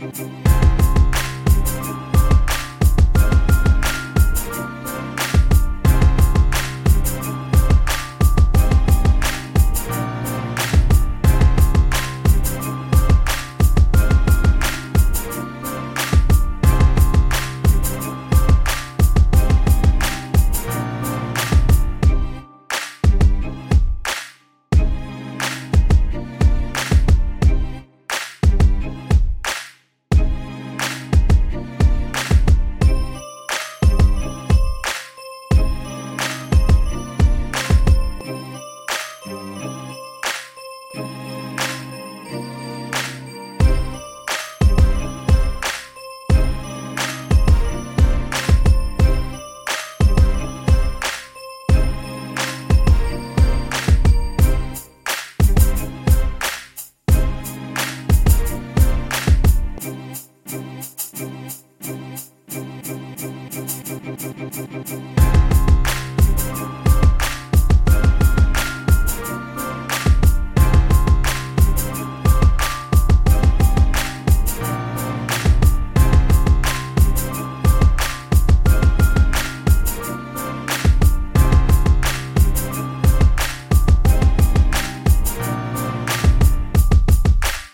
Música